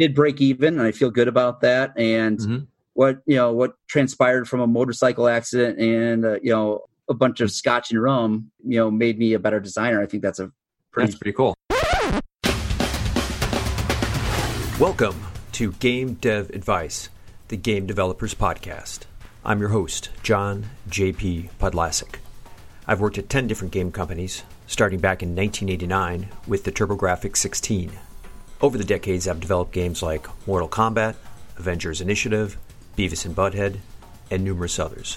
Did break even, and I feel good about that. And Mm-hmm. what you know, what transpired from a motorcycle accident and uh, you know a bunch of scotch and rum, you know, made me a better designer. I think that's a pretty That's pretty cool. Welcome to Game Dev Advice, the Game Developers Podcast. I'm your host, John J.P. Podlasek. I've worked at 10 different game companies, starting back in 1989 with the TurboGrafx 16. Over the decades, I've developed games like Mortal Kombat, Avengers Initiative, Beavis and Butthead, and numerous others.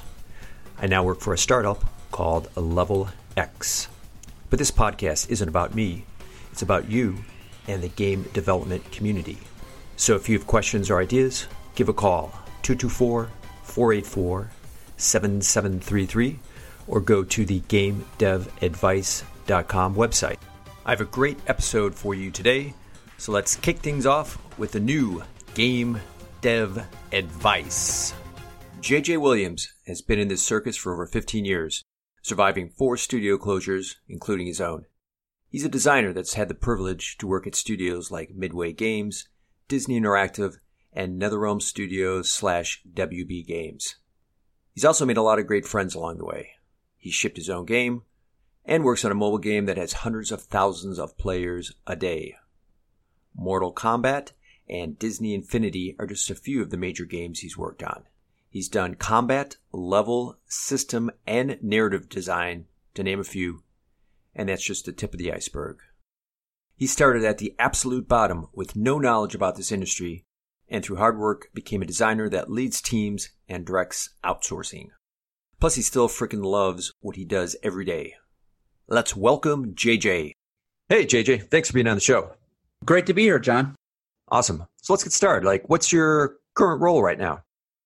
I now work for a startup called Level X. But this podcast isn't about me, it's about you and the game development community. So if you have questions or ideas, give a call 224 484 7733 or go to the GameDevAdvice.com website. I have a great episode for you today, so let's kick things off with the new Game Dev Advice. JJ Williams has been in this circus for over 15 years, surviving four studio closures, including his own. He's a designer that's had the privilege to work at studios like Midway Games, Disney Interactive, and NetherRealm Studios slash WB Games. He's also made a lot of great friends along the way. He's shipped his own game and works on a mobile game that has hundreds of thousands of players a day. Mortal Kombat and Disney Infinity are just a few of the major games he's worked on. He's done combat, level, system, and narrative design, to name a few, and that's just the tip of the iceberg. He started at the absolute bottom with no knowledge about this industry, and through hard work became a designer that leads teams and directs outsourcing. Plus, he still frickin' loves what he does every day. Let's welcome JJ. Hey, JJ, thanks for being on the show. Great to be here, John. Awesome. So let's get started. Like, what's your current role right now?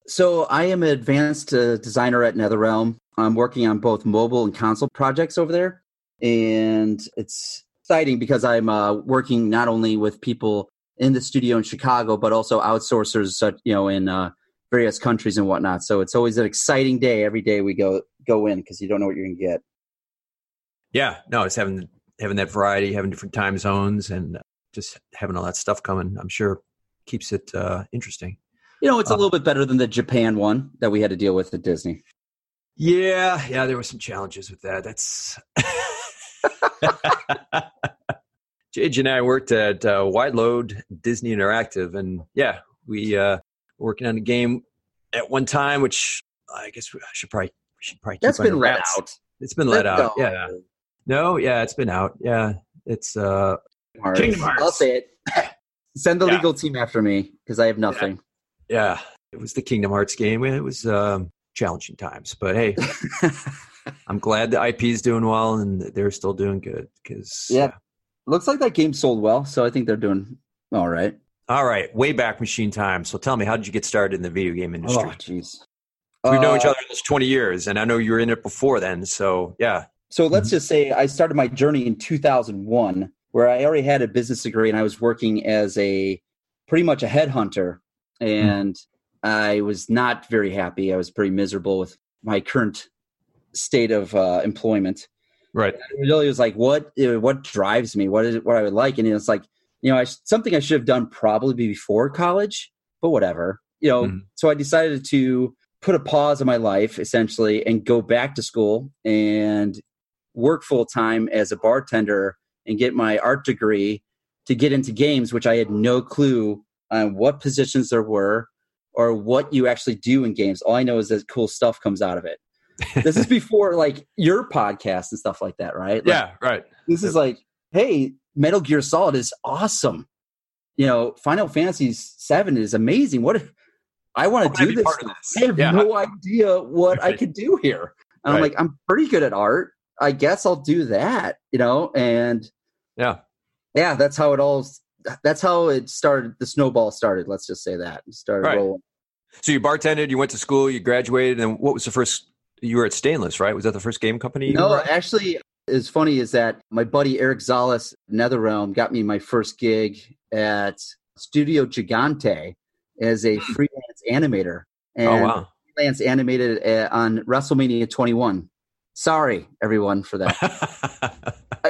So I am an advanced uh, designer at NetherRealm. I'm working on both mobile and console projects over there, and it's exciting because I'm uh, working not only with people in the studio in Chicago, but also outsourcers, such you know, in uh, various countries and whatnot. So it's always an exciting day every day we go go in because you don't know what you're going to get. Yeah, no, it's having having that variety, having different time zones, and just having all that stuff coming. I'm sure keeps it uh, interesting. You know, it's a Uh, little bit better than the Japan one that we had to deal with at Disney. Yeah, yeah, there were some challenges with that. That's JJ and I worked at uh, Wideload Disney Interactive, and yeah, we uh, were working on a game at one time, which I guess we I should probably we should probably keep That's been let out. It's been let Let out. go. Yeah, no, yeah, it's been out. Yeah, it's uh, Hearts. Kingdom Hearts. I'll say it. Send the Yeah. legal team after me because I have nothing. yeah, it was the Kingdom Hearts game. It was um, challenging times, but hey, I'm glad the IP is doing well and they're still doing good. Because Yeah. Looks like that game sold well, so I think they're doing all right. All right, way back machine time. So tell me, how did you get started in the video game Oh, industry? jeez. We've known each Uh, other almost 20 years, and I know you were in it before then. So yeah, So let's just say I started my journey in 2001, where I already had a business degree and I was working as a pretty much a headhunter. And I was not very happy. I was pretty miserable with my current state of uh, employment. right. It really was like, what uh, what drives me? What is it, what I would like? And it's like, you know, I, something I should have done probably before college, but whatever. You know, Mhm. so I decided to put a pause on my life essentially and go back to school and work full time as a bartender and get my art degree to get into games, which I had no clue on what positions there were or what you actually do in games. All I know is that cool stuff comes out of it. this is before like your podcast and stuff like that, right? Like, Yeah, right. this is like, hey, Metal Gear Solid is awesome. You know, Final Fantasy Seven is amazing. What if I want to do this? part of stuff? this? I have Yeah. no idea what I could do here. And I'm like, I'm pretty good at art. I guess I'll do that. You know, and Yeah. yeah, that's how it all that's how it started. The snowball started. Let's just say that it started Right. rolling. So you bartended, you went to school, you graduated, and what was the first? You were at Stainless, right? Was that the first game company? You No, actually, as funny is that my buddy Eric Zalas, NetherRealm, got me my first gig at Studio Gigante as a freelance animator. And Hmm. oh wow. freelance animated uh, on WrestleMania 21. Sorry, everyone, for that.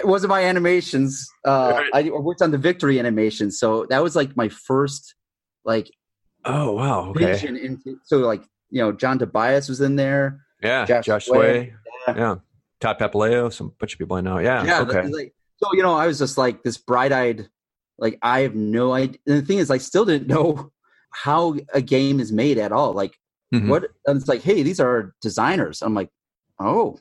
it wasn't my animations. Uh, I worked on the victory animation, so that was like my first like oh wow. Okay. into. So like you know, John Tobias was in there. Yeah. Josh Josh. Yeah. Yeah. Todd Papaleo. Some bunch of people I know. Yeah. Yeah. okay. Like, so you know, I was just like this bright-eyed. Like I have no idea. And the thing is, I still didn't know how a game is made at all. Like Mhm. what? And it's like, hey, these are designers. I'm like, oh,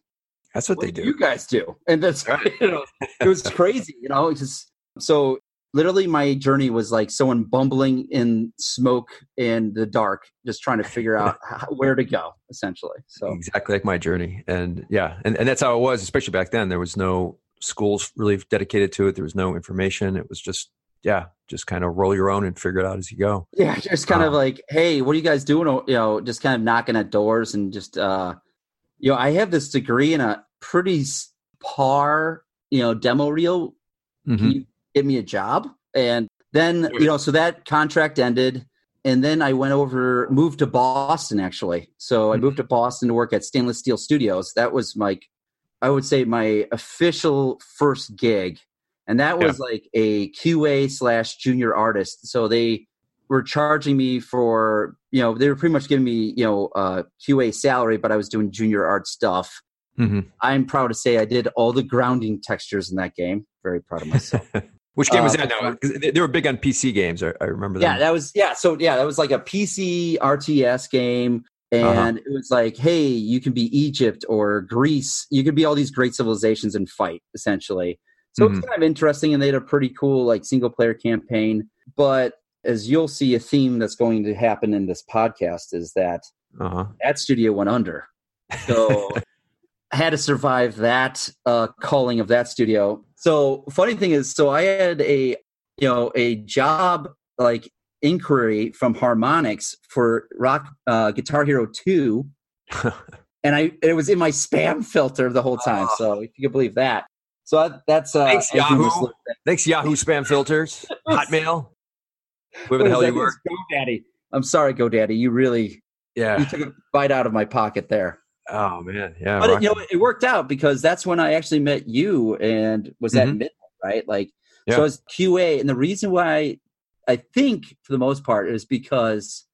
That's what, what they do you guys do? And that's Right. you know, it was crazy. You know, it's just so literally my journey was like someone bumbling in smoke in the dark, just trying to figure out how, where to go, essentially. So exactly like my journey and yeah and, and that's how it was especially back then there was no schools really dedicated to it there was no information it was just yeah just kind of roll your own and figure it out as you go yeah, just kind of like, hey, what are you guys doing? You know, just kind of knocking at doors and just, uh, you know, I have this degree in a pretty par, you know, demo reel. Can Mhm. you get me a job? And then, you know, so that contract ended. And then I went over, moved to Boston actually. So I Mhm. moved to Boston to work at Stainless Steel Studios. That was like, I would say my official first gig. And that was like a QA slash junior artist. So they were charging me for, you know, they were pretty much giving me, you know, uh, QA salary, but I was doing junior art stuff. Mhm. I'm proud to say I did all the grounding textures in that game. Very proud of myself. which game was Uh, that now they, were big on pc games i, I remember yeah, that was yeah. So yeah, that was like a PC RTS game, Uh-huh. and it was like, hey, you can be Egypt or Greece. You could be all these great civilizations and fight essentially. So Mm-hmm. it's kind of interesting, and they had a pretty cool like single player campaign. But as you'll see, a theme that's going to happen in this podcast is that uh-huh that studio went under. So had to survive that uh, calling of that studio. So funny thing is, so I had a you know a job like inquiry from Harmonix for Rock uh, Guitar Hero Two, and I it was in my spam filter the whole time. So if you can believe that. So I, that's uh, Thanks, Yahoo. this little thing. thanks yahoo spam filters hotmail whoever the hell you were GoDaddy. I'm sorry, GoDaddy. You really yeah you took a bite out of my pocket there. Oh man yeah but it, you know it worked out because that's when I actually met you and was at Mhm. midnight, right? Like Yeah. so I was QA, and the reason why I think for the most part is because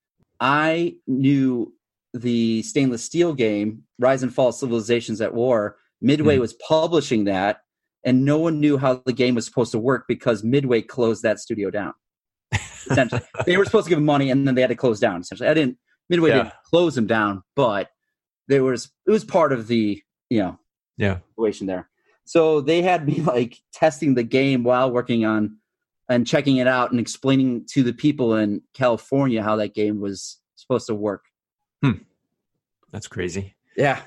I knew the stainless steel game, Rise and Fall Civilizations at War. Midway Mhm. was publishing that, and no one knew how the game was supposed to work because Midway closed that studio down. Essentially, they were supposed to give them money, and then they had to close down. Essentially, I didn't. Midway Yeah. didn't close them down, but there was it was part of the you know yeah situation there. So they had me like testing the game while working on and checking it out and explaining to the people in California how that game was supposed to work. that's crazy Yeah.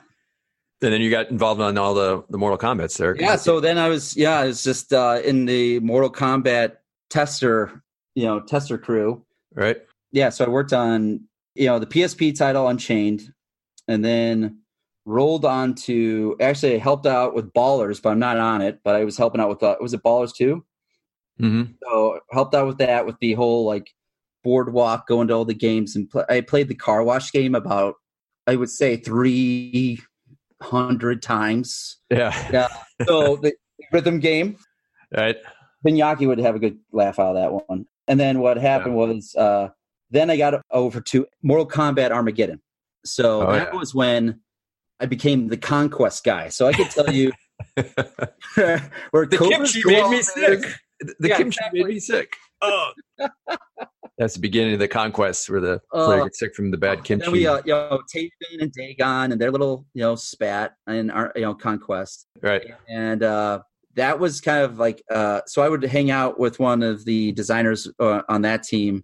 and then you got involved on all the the mortal combats there Yeah. So then I was yeah, I was just uh in the Mortal Kombat tester, you know, tester crew. right Yeah, so I worked on, you know, the PSP title Unchained and then rolled on to actually I helped out with Ballers, but I'm not on it, but I was helping out with uh, was it Ballers too? mm-hmm. So helped out with that with the whole like boardwalk, going to all the games, and I played the car wash game about I would say three hundred times. yeah Yeah. So the rhythm game, right Vinyaki would have a good laugh out of that one. And then what happened was uh, then I got over to Mortal Kombat Armageddon. So Oh, that yeah. was when I became the conquest guy. So I could tell you where the kimchi made me sick. is. The Yeah, kimchi exactly. made me sick. Oh. That's the beginning of the conquest where the Uh, player gets sick from the bad kimchi. Then we, uh, you know, Taven and Daegon and their little, you know, spat and our, you know, conquest, right. and uh, that was kind of like, uh, so I would hang out with one of the designers uh, on that team,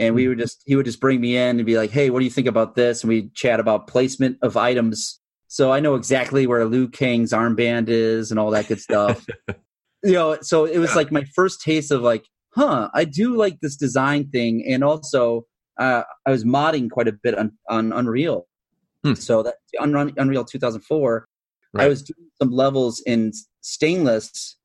and we would just, he would just bring me in and be like, "Hey, what do you think about this?" And we chat about placement of items. So I know exactly where Liu Kang's armband is and all that good stuff. you know, so it was like my first taste of like huh, I do like this design thing, and also uh, I was modding quite a bit on on Unreal. Hmm. So that Unreal, Unreal 2004, I was doing some levels in stainless,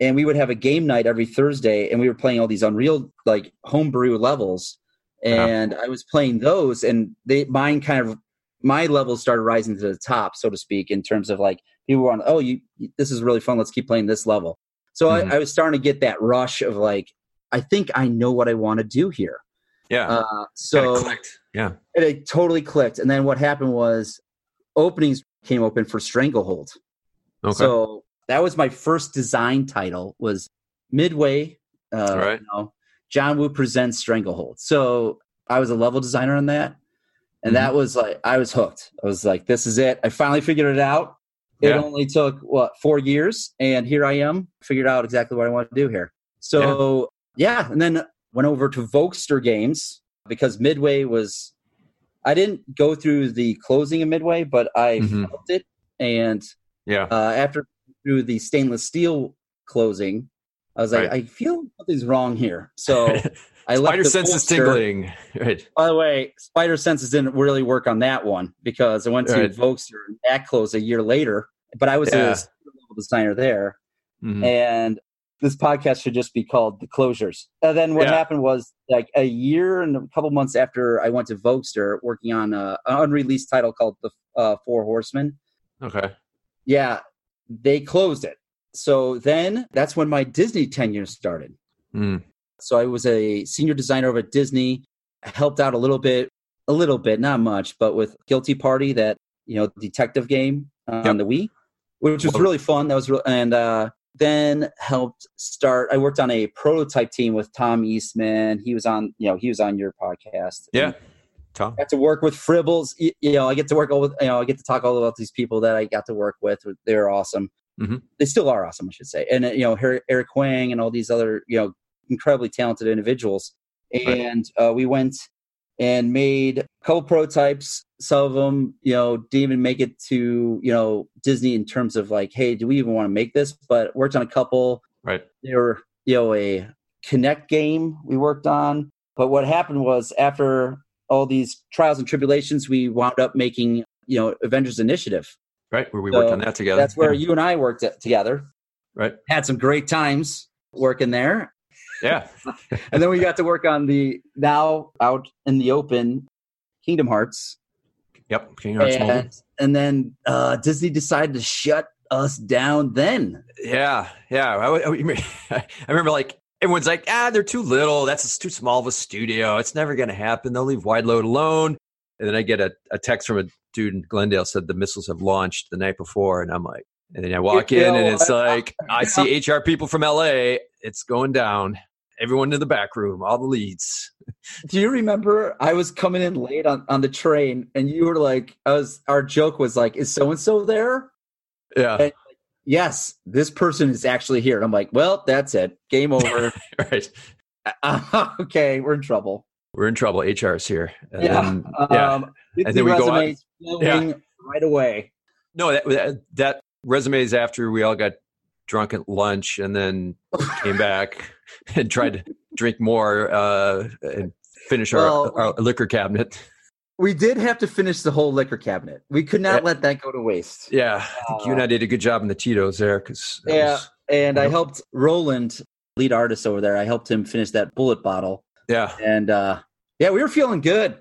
and we would have a game night every Thursday, and we were playing all these Unreal like homebrew levels, and I was playing those, and they mine kind of my levels started rising to the top, so to speak, in terms of like people were on, oh, you this is really fun. Let's keep playing this level. So Mhm. I, I was starting to get that rush of like, I think I know what I want to do here. Yeah. Uh, so clicked. Yeah. it, it totally clicked. And then what happened was openings came open for Stranglehold. Okay. So that was my first design title was Midway. Uh, right. you know, John Woo presents Stranglehold. So I was a level designer on that. And Mm-hmm. that was like, I was hooked. I was like, this is it. I finally figured it out. It Yeah. only took, what, four years? And here I am, figured out exactly what I want to do here. So, yeah. And then went over to Vogster Games because Midway was, I didn't go through the closing of Midway, but I Mhm. felt it. And Yeah. uh, after through the stainless steel closing, I was like, Right. I feel something's wrong here. So I left Spider sense is tingling. Right. By the way, Spider Senses didn't really work on that one because I went to Right. Vogster and that closed a year later. But I was Yeah. a level designer there, Mhm. and this podcast should just be called the closures. And then what Yeah. happened was like a year and a couple months after I went to Vogster, working on a, an unreleased title called the uh, Four Horsemen. Okay. Yeah, they closed it. So then that's when my Disney tenure started. Mm. So I was a senior designer over at Disney. I helped out a little bit, a little bit, not much, but with Guilty Party, that you know detective game uh, Yep. on the Wii, which was it. really fun. That was real, and uh, then helped start. I worked on a prototype team with Tom Eastman. He was on, you know, he was on your podcast. Yeah. Tom. got to work with Fribbles. You, you know, I get to work all with, you know, I get to talk all about these people that I got to work with. They're awesome. Mhm. They still are awesome, I should say. And uh, you know, Eric Wang and all these other, you know, incredibly talented individuals. And uh, we went and made a couple prototypes. Some of them, you know, didn't even make it to, you know, Disney in terms of like, hey, do we even want to make this? But worked on a couple Right. they were you know a Kinect game we worked on but what happened was after all these trials and tribulations we wound up making you know avengers initiative Right. Where we So, worked on that together. that's where yeah. you and i worked at, together Right. had some great times working there Yeah. and then we got to work on the now out in the open kingdom hearts Yep. King Hearts Mobile. and, and then uh, disney decided to shut us down then Yeah, yeah. I, I, I remember like everyone's like, ah, they're too little. That's too small of a studio. It's never going to happen. They'll leave Wideload alone. And then I get a, a text from a dude in Glendale said the missiles have launched the night before, and I'm like, and then I walk in and it's like I see HR people from LA. It's going down. Everyone in the back room, all the leads. Do you remember I was coming in late on, on the train and you were like, I was, our joke was like, is so and so there? Yeah, Hey. Yes, this person is actually here. And I'm like, well, that's it. Game over. right. okay, we're in trouble. We're in trouble. HR's here. And Yeah. then- yeah. Um, And then we go resumes flowing right away. No, that, that that resume is after we all got drunk at lunch and then came back and tried to drink more uh, and finish Well- our, our liquor cabinet. We did have to finish the whole liquor cabinet. We could not Yeah. let that go to waste. Yeah, I think you and I did a good job in the Tito's there because Yeah. And I helped Roland, lead artist over there, I helped him finish that bullet bottle. yeah, And uh, yeah, we were feeling good,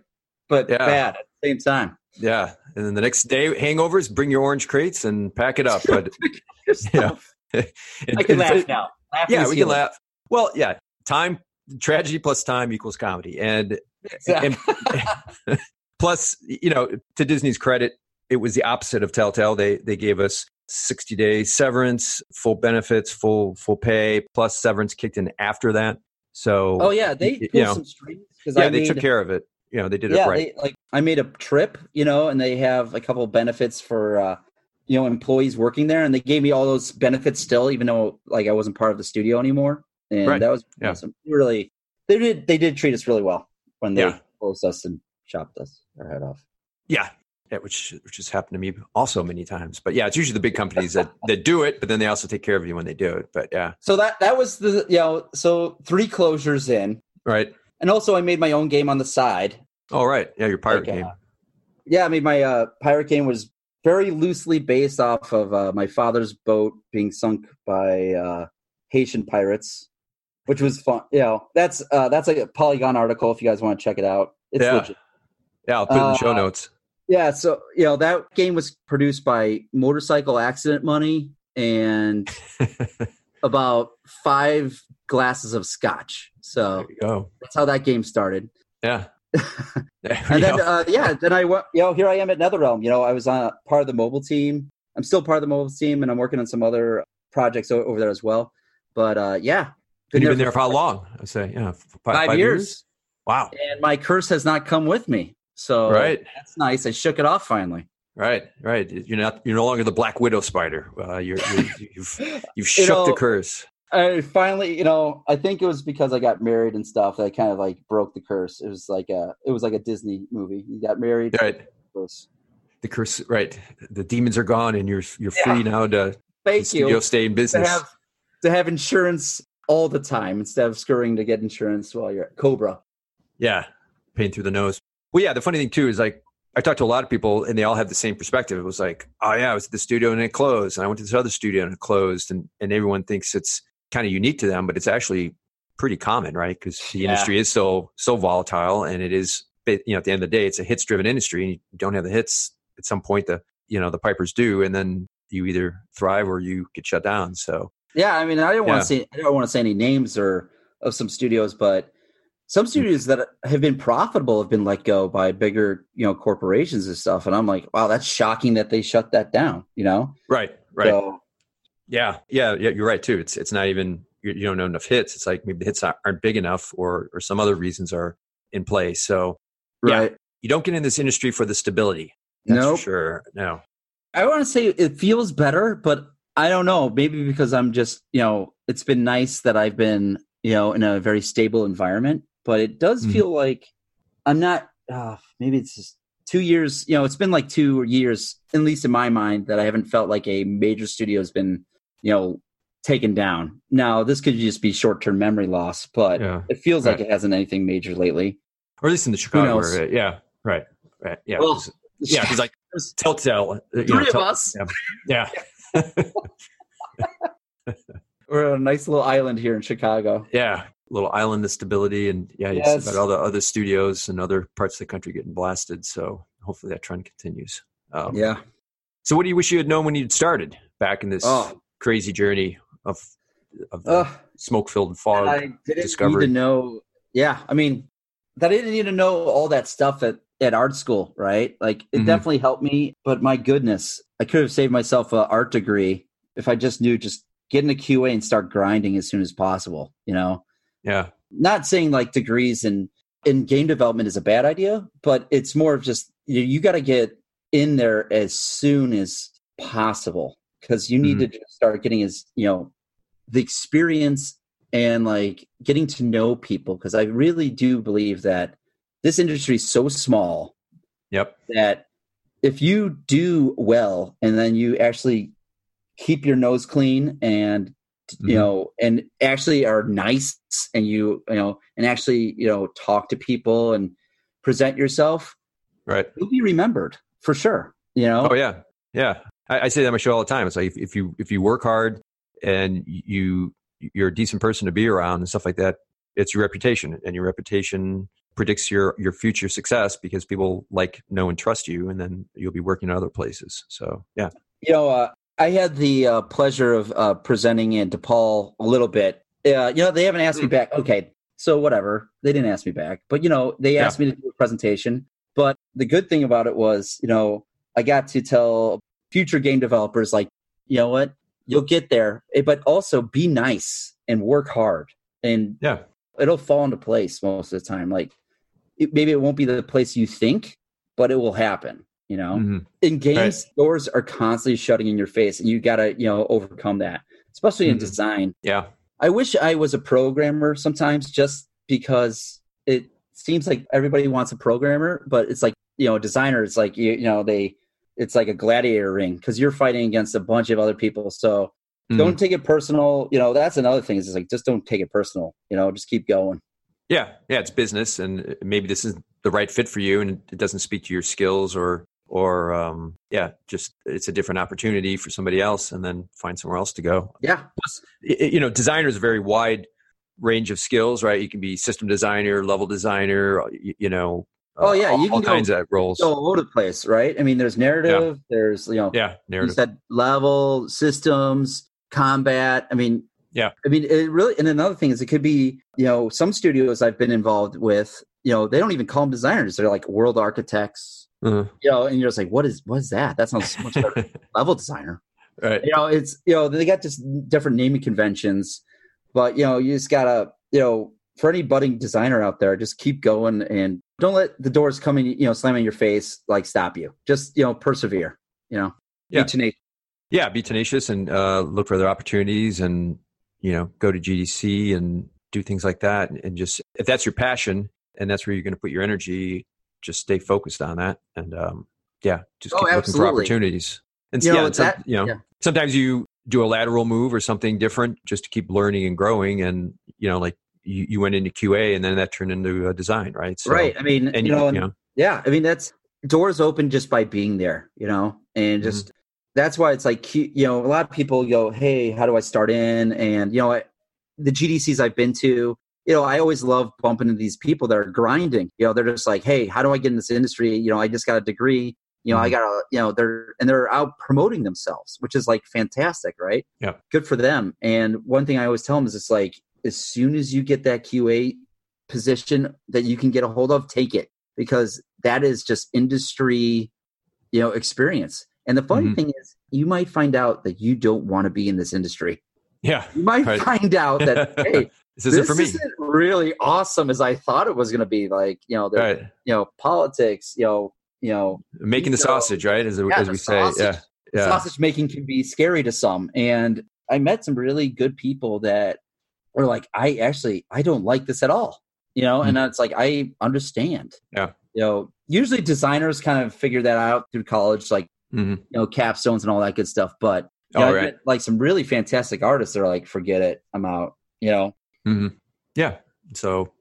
but Yeah. bad at the same time. yeah. And then the next day, hangovers, bring your orange crates and pack it up. But Yeah. it- I can it- laugh it- now. Laugh Yeah, we can laugh. Well, yeah, time tragedy plus time equals comedy, and Exactly. and plus, you know, to Disney's credit, it was the opposite of Telltale. They they gave us 60 day severance, full benefits, full full pay, plus severance kicked in after that. So oh yeah, they you pulled know, some strings because yeah, I they made, took care of it. You know, they did it right. they, like I made a trip, you know, and they have a couple of benefits for uh, you know employees working there, and they gave me all those benefits still, even though like I wasn't part of the studio anymore, and Right. that was Yeah. awesome. Really, they did they did treat us really well when they Yeah. closed us and chopped us our head off. yeah, Yeah, which which has happened to me also many times. But yeah, it's usually the big companies that that do it, but then they also take care of you when they do it. But yeah, So that that was the you know so three closures in, right. and also I made my own game on the side. All right. Yeah, your pirate Like, uh, game. Yeah, I mean my uh, pirate game was very loosely based off of uh, my father's boat being sunk by uh, Haitian pirates, which was fun. You know, that's uh, that's like a Polygon article if you guys want to check it out. It's Yeah. legit. Yeah, I'll put it in the show uh, notes. Yeah, so you know that game was produced by Motorcycle Accident Money and about five glasses of scotch. So There you go. that's how that game started. Yeah. And then uh, yeah, then I went. You know, here I am at NetherRealm. You know, I was on a, part of the mobile team. I'm still part of the mobile team, and I'm working on some other projects o- over there as well. But uh, yeah, and you've been there for how long? I say, yeah, f- fi- Five, years. Wow. and my curse has not come with me. So Right. that's nice. I shook it off finally. Right, right. You're not. You're no longer the Black Widow spider. Uh, you're, you're you've you've You shook the curse. I finally, you know, I think it was because I got married and stuff that I kind of like broke the curse. It was like a, it was like a Disney movie. You got married. Right. curse. The curse. Right. The demons are gone, and you're you're Yeah. free now to Thank you stay in to business. have to have insurance all the time instead of scurrying to get insurance while you're at Cobra. Yeah, pain through the nose. Well, yeah. The funny thing too is like I talked to a lot of people, and they all have the same perspective. It was like, oh yeah, I was at the studio and it closed, and I went to this other studio and it closed, and and everyone thinks it's kind of unique to them, but it's actually pretty common, right? Because the Yeah. industry is so so volatile, and it is you know at the end of the day, it's a hits driven industry, and you don't have the hits at some point. The you know the pipers do, and then you either thrive or you get shut down. So Yeah, I mean, I don't want to say I don't want to say any names or of some studios, but some hmm. studios that have been profitable have been let go by bigger, you know, corporations and stuff. And I'm like, wow, that's shocking that they shut that down. You know, right, right. So, Yeah, yeah, yeah. You're right too. It's it's not even you, don't know enough hits. It's like maybe the hits aren't big enough, or or some other reasons are in play. So Yeah. right. you don't get in this industry for the stability. That's Nope. sure. No. I want to say it feels better, but I don't know. Maybe because I'm just, you know, it's been nice that I've been, you know, in a very stable environment, but it does Mhm. feel like I'm not, uh, maybe it's just two years, you know, it's been like two years, at least in my mind, that I haven't felt like a major studio has been, you know, taken down. Now, this could just be short term memory loss, but Yeah. it feels like it hasn't anything major lately. Or at least in the Chicago area. Yeah. Right. Right. Yeah. Well, yeah. Because like Telltale. uh, You Three know, of tell- us. Yeah. We're on a nice little island here in Chicago. Yeah. Little island of stability, and yeah, Yes. about all the other studios and other parts of the country getting blasted. So hopefully that trend continues. Um, Yeah. So, what do you wish you had known when you'd started back in this Oh. crazy journey of of the Ugh. smoke-filled fog? I didn't discovery. need to know. Yeah, I mean, that I didn't need to know all that stuff at at art school, right? Like, it Mhm. definitely helped me. But my goodness, I could have saved myself an art degree if I just knew just get into QA and start grinding as soon as possible. You know, yeah, not saying like degrees in in game development is a bad idea, but it's more of just you, you got to get in there as soon as possible because you need Mhm. to just start getting as you know the experience and like getting to know people because I really do believe that this industry is so small yep, that if you do well and then you actually keep your nose clean and you Mhm. know and actually are nice and you you know and actually you know talk to people and present yourself right. you'll be remembered for sure you know Oh yeah, yeah. I, I say that on my show all the time. It's like if, if you if you work hard and you you're a decent person to be around and stuff like that, it's your reputation, and your reputation predicts your your future success because people like, know, and trust you, and then you'll be working in other places. So yeah, you know uh, i had the uh, pleasure of uh, presenting in DePaul a little bit. Uh, you know they haven't asked me back. Okay so whatever. They didn't ask me back. But you know they Yeah. asked me to do a presentation. But the good thing about it was you know i got to tell future game developers like you know what? You'll get there. Eh, but also be nice and work hard. And yeah, it'll fall into place most of the time. Like it, maybe it won't be the place you think but it will happen you know Mhm. in games Right. doors are constantly shutting in your face and you gotta you know overcome that especially in Mhm. design yeah, i wish i was a programmer sometimes just because it seems like everybody wants a programmer but it's like you know, designer, it's like you, you know they it's like a gladiator ring because you're fighting against a bunch of other people. So Mhm. don't take it personal. You know, that's another thing. Is it's like just don't take it personal. You know, just keep going. Yeah, yeah, it's business, and maybe this isn't the right fit for you, and it doesn't speak to your skills, or or um, yeah, just it's a different opportunity for somebody else, and then find somewhere else to go. Yeah, I- I- You know, designer is a very wide range of skills, right? You can be system designer, level designer, you, you know. Oh, yeah, all, you can all go- kinds of roles. so all over the place, right? I mean, there's narrative. There's you know, yeah, you narrative. said level systems, combat. I mean, Yeah. I mean, it really. And another thing is, it could be you know some studios I've been involved with. You know, they don't even call them designers. They're like world architects. Uh, You know, and you're just like, what is what is that? That sounds so much better. level designer. right. you know it's you know they got just different naming conventions but you know you just gotta you know for any budding designer out there just keep going and don't let the doors coming you know slamming your face like stop you just you know persevere you know Yeah. Be tenacious. yeah be tenacious and uh, look for other opportunities and you know go to gdc and do things like that and, and just if that's your passion and that's where you're going to put your energy just stay focused on that and um, yeah just Oh, keep looking for opportunities. And You yeah know, and some- that- you know yeah. sometimes you do a lateral move or something different just to keep learning and growing and you know like you, you went into qa and then that turned into a design right? So- right i mean and you know, you know. yeah i mean that's doors open just by being there you know and Mm-hmm. just that's why it's like you know a lot of people go hey how do i start in? And you know I, the gdcs i've been to you know i always love bumping into these people that are grinding you know they're just like hey how do i get in this industry you know i just got a degree you know i Mhm. got a you know they're and they're out promoting themselves which is like fantastic right Yeah. good for them and one thing i always tell them is it's like as soon as you get that qa position that you can get a hold of take it because that is just industry you know experience and the funny Mhm. thing is you might find out that you don't want to be in this industry yeah you might Right. find out that hey this isn't for me isn't really awesome as i thought it was going to be like you know right you know politics you know you know making the So- sausage right as, yeah, as we say sausage- yeah yeah sausage making can be scary to some and i met some really good people that were like i actually i don't like this at all you know and it's like i understand Mm-hmm. Yeah. you know usually designers kind of figure that out through college like hmm you know capstones and all that good stuff but you know, right. met, like some really fantastic artists that are like forget it i'm out you know hmm Yeah. So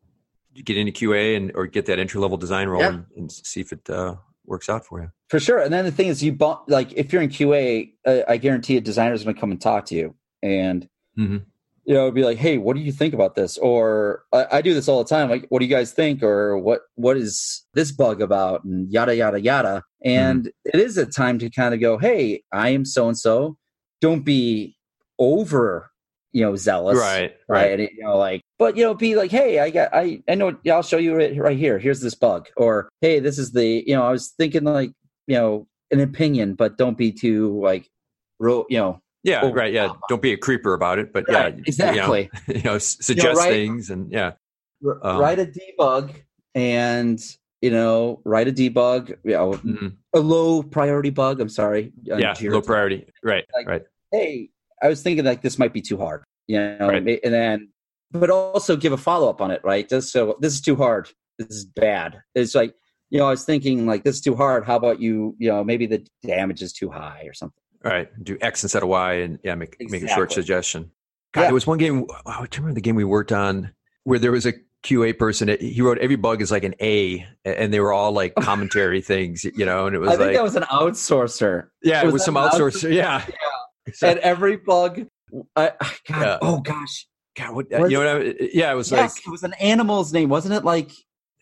you get into QA and or get that entry level design role Yeah. and, and see if it uh, works out for you. For sure. And then the thing is, you bump, like if you're in QA, uh, I guarantee a designer's going to come and talk to you, and Mhm. you know, be like, "Hey, what do you think about this?" Or I, I do this all the time. Like, what do you guys think? Or what what is this bug about? And yada yada yada. And it is a time to kind of go, "Hey, I am so and so. Don't be over, you know, zealous, Right. right? Right. And, you know, like, but you know, be like, hey, I got, I, I know, I'll show you it right here. Here's this bug, or hey, this is the, you know, I was thinking like, you know, an opinion, but don't be too like, ro- you know, Yeah. Oh, right. Yeah. Don't be a creeper about it, but right, yeah, exactly. You know, you know suggest right- things and yeah. R- Um, write a debug and you know, write a debug, you know, Mhm. a low priority bug. I'm sorry, Yeah. Low priority. Right. Like- right. Hey, I was thinking like this might be too hard, you know, Right. and then, but also give a follow up on it, right? Just so this is too hard. This is bad. It's like, you know, I was thinking like this is too hard. How about you, you know, maybe the damage is too high or something. All right. Do X instead of Y and yeah, make make a short suggestion. God, Yeah. there was one game. I remember the game we worked on where there was a QA person. He wrote every bug is like an A, and they were all like commentary things, you know. And it was I think like, that was an outsourcer. yeah, it was was some an outsourcer. Yeah. and every bug, I, I- God, Yeah. oh gosh, God, what, Was you know what I, yeah, it was yes, like it was an animal's name, wasn't it? Like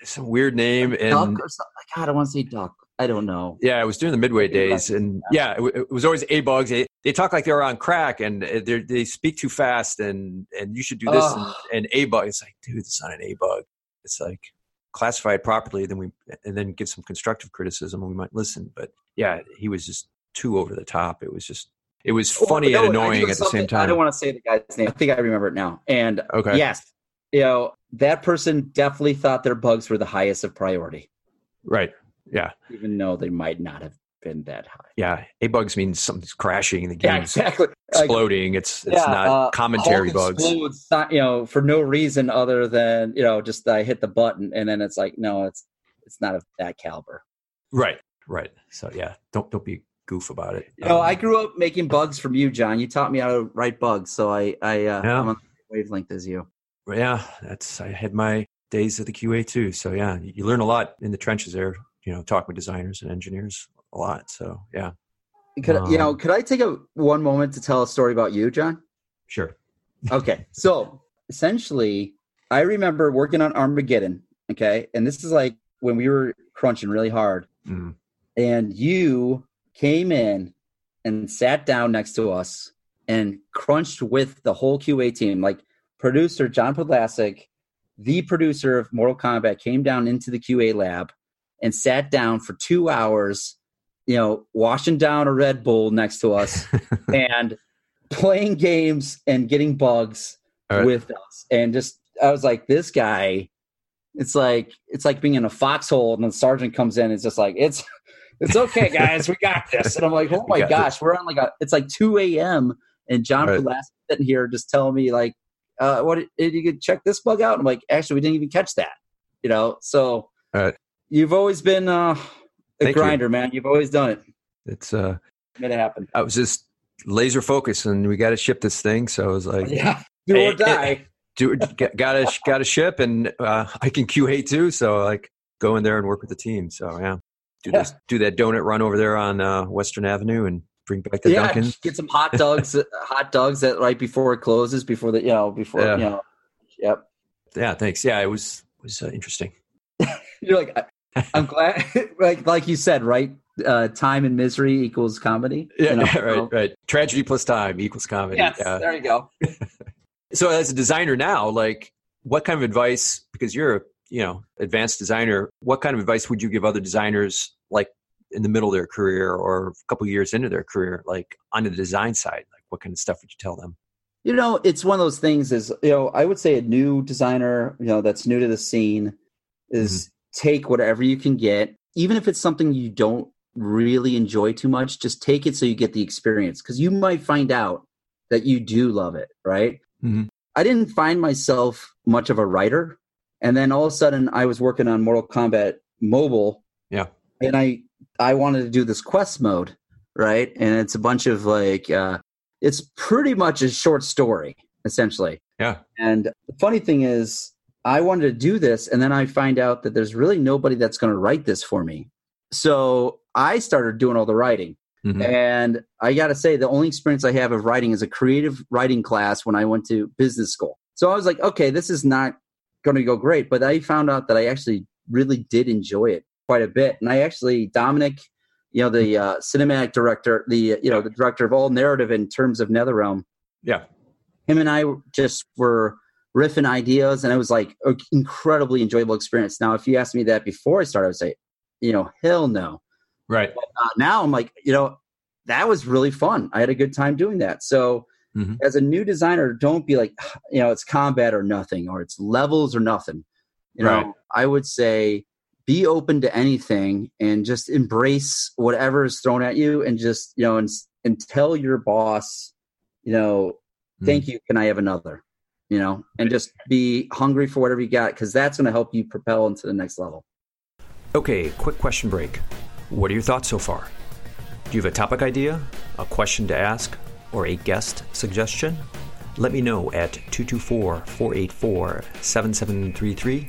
some weird name duck and or something. God, I want to say duck. I don't know. yeah, it was during the midway days, and yeah, it, it was always a bugs. They, they talk like they're on crack, and uh, they they speak too fast, and and you should do this and, and a bug. It's like, dude, it's not an a bug. It's like classify it properly, then we and then give some constructive criticism, and we might listen. But yeah, he was just too over the top. It was just it was funny and no, I annoying at the same time. I don't want to say the guy's name. I think I remember it now. And Okay. yes, you know that person definitely thought their bugs were the highest of priority, right? Yeah, even though they might not have been that high. yeah. A bugs means something's crashing, in the Yeah, game's exactly. Like, exploding. it's it's yeah, not uh, commentary bugs. explodes, not, you know, for no reason other than you know, just I hit the button, and then it's like, no, it's it's not of that caliber. Right, right. So yeah, don't don't be goof about it. You know, Um, I grew up making bugs from you, John. You taught me how to write bugs, so I I uh, Yeah. I'm on the wavelength as you. yeah, that's I had my days at the QA too. So yeah, you learn a lot in the trenches there. You know, talking with designers and engineers a lot. So yeah, Could I- you know? Um, Could I take a one moment to tell a story about you, John? sure. Okay, so essentially, I remember working on Armageddon. Okay, and this is like when we were crunching really hard, Mm. and you came in and sat down next to us and crunched with the whole QA team. Like producer John Podlasek, the producer of Mortal Kombat, came down into the QA lab and sat down for two hours, you know, washing down a Red Bull next to us and playing games and getting bugs right. with us. And just I was like, this guy, it's like it's like being in a foxhole and the sergeant comes in. It's just like it's it's okay, guys, we got this. And I'm like, oh my gosh, we're on like a it's like 2 a.m. and John Right. Podlasek sitting here just telling me like, uh, what did you could check this bug out? I'm like, actually, we didn't even catch that. You know, so Right. you've always been uh, a Thank you. grinder, man. You've always done it. It's uh, Made it happen. I was just laser focused, and we got to ship this thing. So I was like, Yeah, do Hey, or die. do got to got to ship, and uh, I can QA too. So like, go in there and work with the team. So yeah, do this, do that donut run over there on uh, Western Avenue, and bring back the yeah, Dunkin'. get some hot dogs, hot dogs that right before it closes, before the you know before Yeah. you know. Yep. Yeah, thanks. Yeah, it was was uh, interesting. You're like, I- I'm glad, like like you said, right? Uh, time and misery equals comedy. Yeah, you know? right, right. Tragedy plus time equals comedy. Yes, Yeah. there you go. So as a designer now, like what kind of advice because you're a, you know, advanced designer, what kind of advice would you give other designers like in the middle of their career or a couple years into their career like on the design side? Like what kind of stuff would you tell them? You know, it's one of those things. Is you know, I would say a new designer, you know, that's new to the scene, is take whatever you can get, even if it's something you don't really enjoy too much. Just take it so you get the experience, because you might find out that you do love it, right? Mhm. I didn't find myself much of a writer, and then all of a sudden, I was working on Mortal Kombat Mobile. Yeah. And I I wanted to do this quest mode, right? And it's a bunch of like. uh it's pretty much a short story essentially Yeah. and the funny thing is i wanted to do this and then i find out that there's really nobody that's going to write this for me so i started doing all the writing Mhm. and i got to say the only experience i have of writing is a creative writing class when i went to business school so i was like okay this is not going to go great but i found out that i actually really did enjoy it quite a bit and i actually dominic you know the uh, cinematic director the you know the director of all narrative in terms of netherrealm Yeah. him and i just were riffing ideas and it was like an incredibly enjoyable experience now if you asked me that before i started i would say you know hell no Right. uh, now i'm like you know that was really fun i had a good time doing that so Mhm. as a new designer don't be like you know it's combat or nothing or it's levels or nothing you know Right. i would say be open to anything and just embrace whatever is thrown at you and just you know and, and tell your boss you know hmm. thank you can i have another you know and just be hungry for whatever you got because that's going to help you propel into the next level Okay, quick question break. What are your thoughts so far? Do you have a topic idea, a question to ask, or a guest suggestion? Let me know at 224 484 7733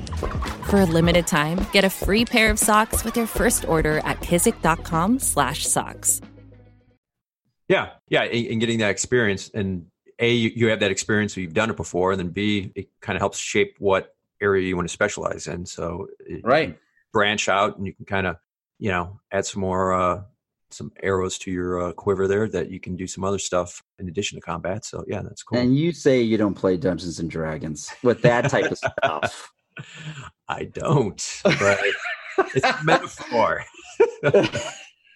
For a limited time, get a free pair of socks with your first order at kizik.com slash socks. Yeah, yeah, and and getting that experience, and a you you have that experience, so you've done it before, and then b it kind of helps shape what area you want to specialize in. So right branch out, and you can kind of you know add some more uh, some arrows to your uh, quiver there that you can do some other stuff in addition to combat. So yeah, that's cool. and you say you don't play dungeons and dragons with that type of stuff I don't, but it's a metaphor.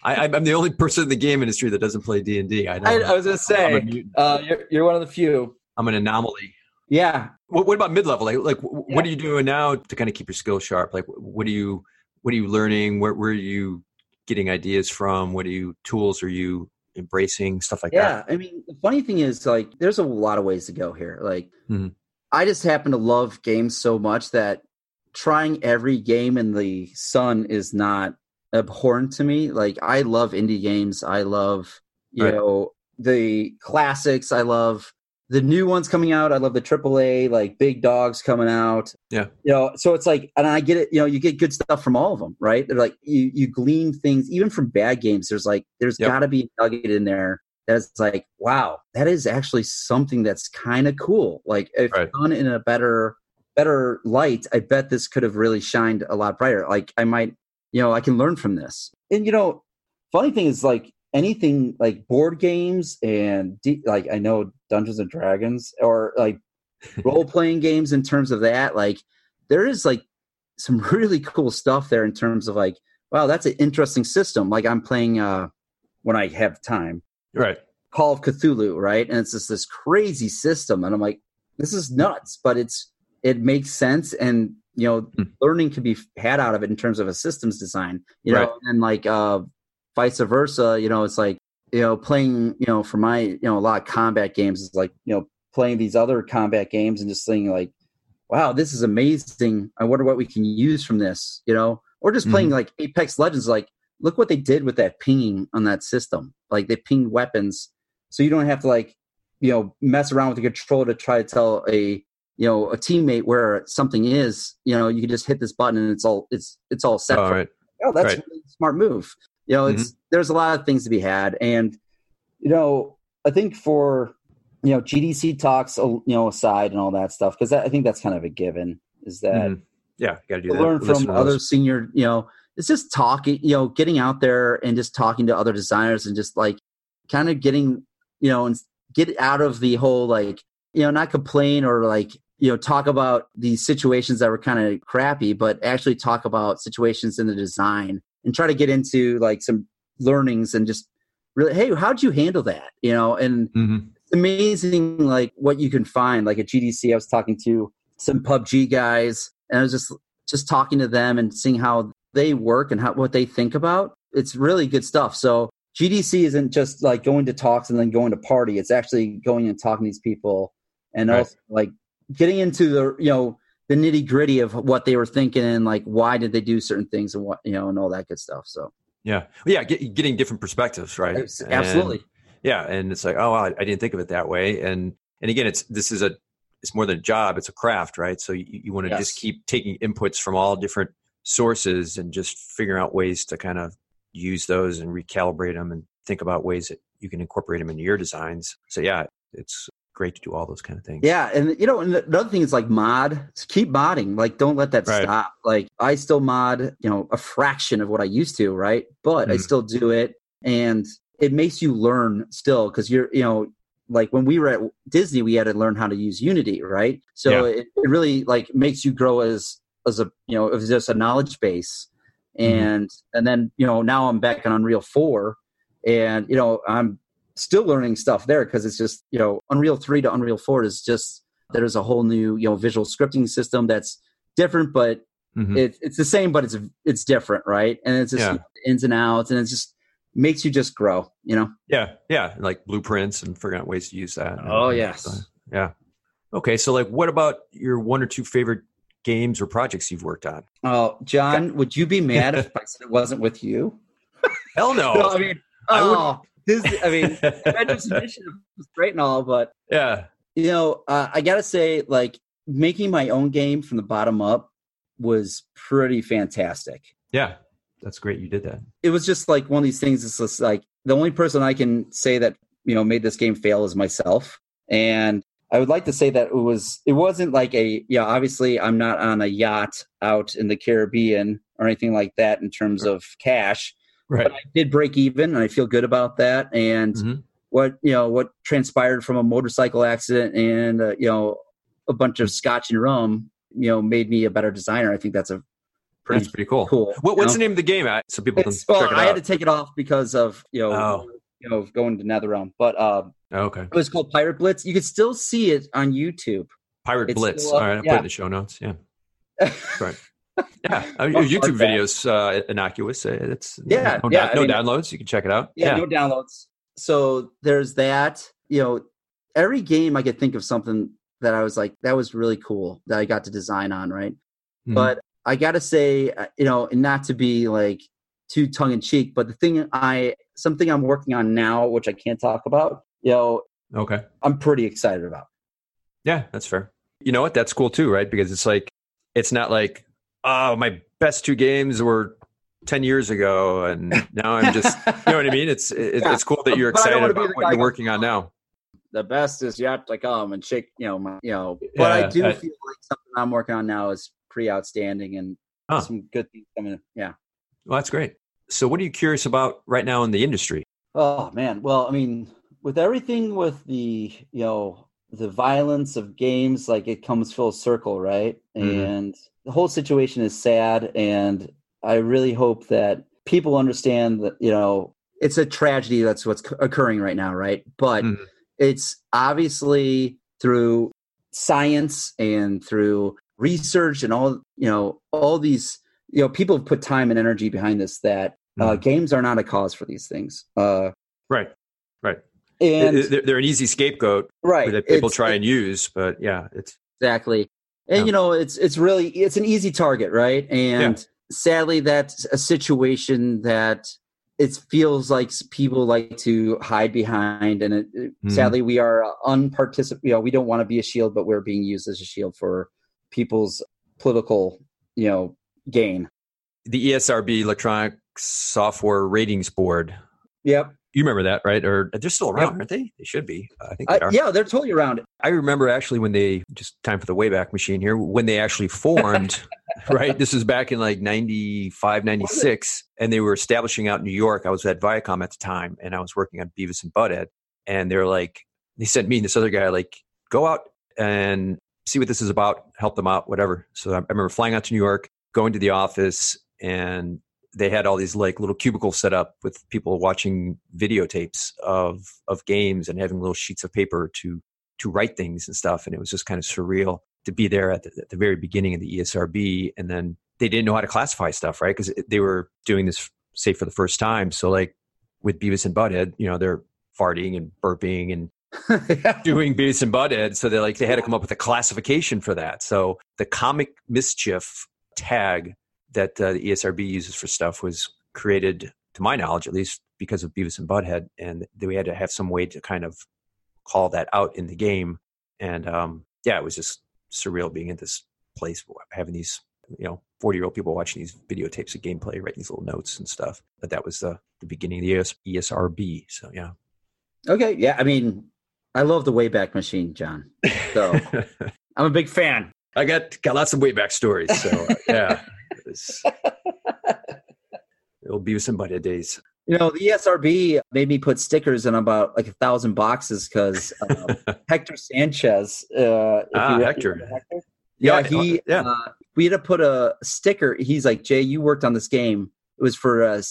I, I'm the only person in the game industry that doesn't play D and D. I. Was gonna say uh, you're, you're one of the few. I'm an anomaly. Yeah. What, what about mid level? Like, like what are you doing now to kind of keep your skills sharp? Like, what are you, what are you learning? Where, where are you getting ideas from? What are you tools are you embracing? Stuff like yeah, that. Yeah. I mean, the funny thing is, like, there's a lot of ways to go here. Like, mm-hmm. I just happen to love games so much that trying every game in the sun is not abhorrent to me. Like I love indie games. I love you right. know the classics. I love the new ones coming out. I love the AAA like big dogs coming out. Yeah, you know. So it's like, and I get it. You know, you get good stuff from all of them, right? They're like you you glean things even from bad games. There's like there's yep. got to be a nugget in there that's like, wow, that is actually something that's kind of cool. Like if right. done in a better better light, I bet this could have really shined a lot brighter. Like I might you know, I can learn from this. And you know, funny thing is like anything like board games and de- like I know Dungeons and Dragons or like role playing games in terms of that, like there is like some really cool stuff there in terms of like, wow, that's an interesting system. Like I'm playing uh when I have time. Right. Call of Cthulhu, right? And it's just this crazy system. And I'm like, this is nuts, but it's it makes sense and you know mm. learning can be had out of it in terms of a systems design you right. know and like uh vice versa you know it's like you know playing you know for my you know a lot of combat games is like you know playing these other combat games and just saying like wow this is amazing i wonder what we can use from this you know or just playing mm-hmm. like apex legends like look what they did with that pinging on that system like they pinged weapons so you don't have to like you know mess around with the controller to try to tell a you know a teammate where something is you know you can just hit this button and it's all it's it's all set oh, right. oh that's right. a really smart move you know it's mm-hmm. there's a lot of things to be had and you know i think for you know gdc talks you know aside and all that stuff because i think that's kind of a given is that mm-hmm. yeah got to do that learn from other senior you know it's just talking you know getting out there and just talking to other designers and just like kind of getting you know and get out of the whole like you know not complain or like you know talk about these situations that were kind of crappy but actually talk about situations in the design and try to get into like some learnings and just really hey how'd you handle that you know and mm-hmm. it's amazing like what you can find like at gdc i was talking to some pubg guys and i was just just talking to them and seeing how they work and how what they think about it's really good stuff so gdc isn't just like going to talks and then going to party it's actually going and talking to these people and right. also like getting into the you know the nitty gritty of what they were thinking and like why did they do certain things and what you know and all that good stuff. So yeah, yeah, get, getting different perspectives, right? Absolutely. And, yeah, and it's like, oh, I, I, didn't think of it that way. And and again, it's this is a it's more than a job; it's a craft, right? So you, you want to yes. just keep taking inputs from all different sources and just figure out ways to kind of use those and recalibrate them and think about ways that you can incorporate them into your designs. So yeah, it's great to do all those kind of things. Yeah, and you know, and another thing is like mod. Keep modding. Like, don't let that right. stop. Like, I still mod, you know, a fraction of what I used to, right? But mm. I still do it, and it makes you learn still because you're, you know, like when we were at Disney, we had to learn how to use Unity, right? So yeah. it, it really like makes you grow as as a you know as just a knowledge base, mm-hmm. and mm. and then you know now I'm back on Unreal four, and you know I'm still learning stuff there because it's just you know unreal 3 to unreal 4 is just there's a whole new you know visual scripting system that's different but mm-hmm. it, it's the same but it's it's different right and it's just yeah. ins and outs and it just makes you just grow you know yeah yeah like blueprints and figuring out ways to use that oh yes so, yeah okay so like what about your one or two favorite games or projects you've worked on oh john would you be mad if i said it wasn't with you hell no, no i mean oh I mean, Avengers Initiative was great and all, but yeah, you know, uh, I gotta say, like making my own game from the bottom up was pretty fantastic. Yeah, that's great. You did that. It was just like one of these things. It's just like the only person I can say that you know made this game fail is myself, and I would like to say that it was it wasn't like a yeah. Obviously, I'm not on a yacht out in the Caribbean or anything like that in terms of cash Right. But I did break even, and I feel good about that. And mm-hmm. what you know, what transpired from a motorcycle accident and uh, you know a bunch of scotch and rum, you know, made me a better designer. I think that's a pretty, That's pretty cool. cool. What, what's you the name of the game? So people can It's, well, check it I out. had to take it off because of you know Oh. You know going to NetherRealm, but um, Oh, okay. it was called Pirate Blitz. You could still see it on YouTube. Pirate It's Blitz. still up, All right, I'll put it in the show notes. Yeah. Right. Yeah, uh, Well, your YouTube videos uh, innocuous. Uh, It's Yeah, no, yeah, I no mean- downloads. You can check it out. yeah, no downloads. So there's that. You know, every game I could think of something that I was like, that was really cool that I got to design on, right? Mhm. But I gotta say, uh, you know, and not to be like too tongue in cheek, but the thing I something I'm working on now, which I can't talk about, you know, okay. I'm pretty excited about. Yeah, that's fair. You know what? That's cool too, right? Because it's like it's not like oh, my best two games were ten years ago, and now I'm just you know what I mean. It's it, Yeah. it's cool that you're But excited about what you're working on now. the best is yet to come oh, and shake you know my, you know but Yeah, i do I- feel like something i'm working on now is pretty outstanding and Huh. some good things coming yeah Well, that's great. So, what are you curious about right now in the industry? oh man well i mean with everything with the you know the violence of games like it comes full circle right Mhm. and the whole situation is sad and i really hope that people understand that you know it's a tragedy that's what's occurring right now right but Mhm. it's obviously through science and through research and all you know all these you know people have put time and energy behind this that uh, Mhm. games are not a cause for these things uh, Right, right. and they're, they're an easy scapegoat right that people it's- try and use, but yeah, it's exactly and Yeah. you know it's it's really it's an easy target right and sadly that's a situation that it feels like people like to hide behind and it, it- Mhm. sadly we are unparticip you know we don't want to be a shield but we're being used as a shield for people's political you know gain the ESRB Electronic Software Ratings Board. yep You remember that, right? Or uh, they're still around, Yep. aren't they? They should be. I think they are. yeah they're totally around I remember actually when they just time for the Wayback Machine here when they actually formed. right, this was back in like 95, 96, and they were establishing out in New York. I was at Viacom at the time, and I was working on Beavis and Butthead, and they're like, they sent me and this other guy like, go out and see what this is about, help them out, whatever. So I remember flying out to New York, going to the office, and they had all these like little cubicles set up with people watching videotapes of of games and having little sheets of paper to to write things and stuff. And it was just kind of surreal to be there at the, at the very beginning of the ESRB. And then they didn't know how to classify stuff, right? Because they were doing this, say, for the first time. So, like with Beavis and Butthead, you know, they're farting and burping and doing Beavis and Butthead. So they like they had to come up with a classification for that. So the comic mischief tag that uh, the ESRB uses for stuff was created, to my knowledge, at least because of Beavis and Butthead, and we had to have some way to kind of call that out in the game. And um, yeah, it was just surreal being in this place, having these you know forty year old people watching these videotapes of gameplay, writing these little notes and stuff. But that was the the beginning of the ES- ESRB. So yeah. okay yeah i mean i love the wayback machine john so i'm a big fan I got got lots of way back stories. So uh, yeah, it'll be some buddy days. You know, the ESRB made me put stickers in about like a thousand boxes because um, Hector Sanchez. Uh, Ah, Hector. Hector? Yeah, Yeah, he. yeah. Uh, we had to put a sticker. He's like, Jay, you worked on this game. It was for uh,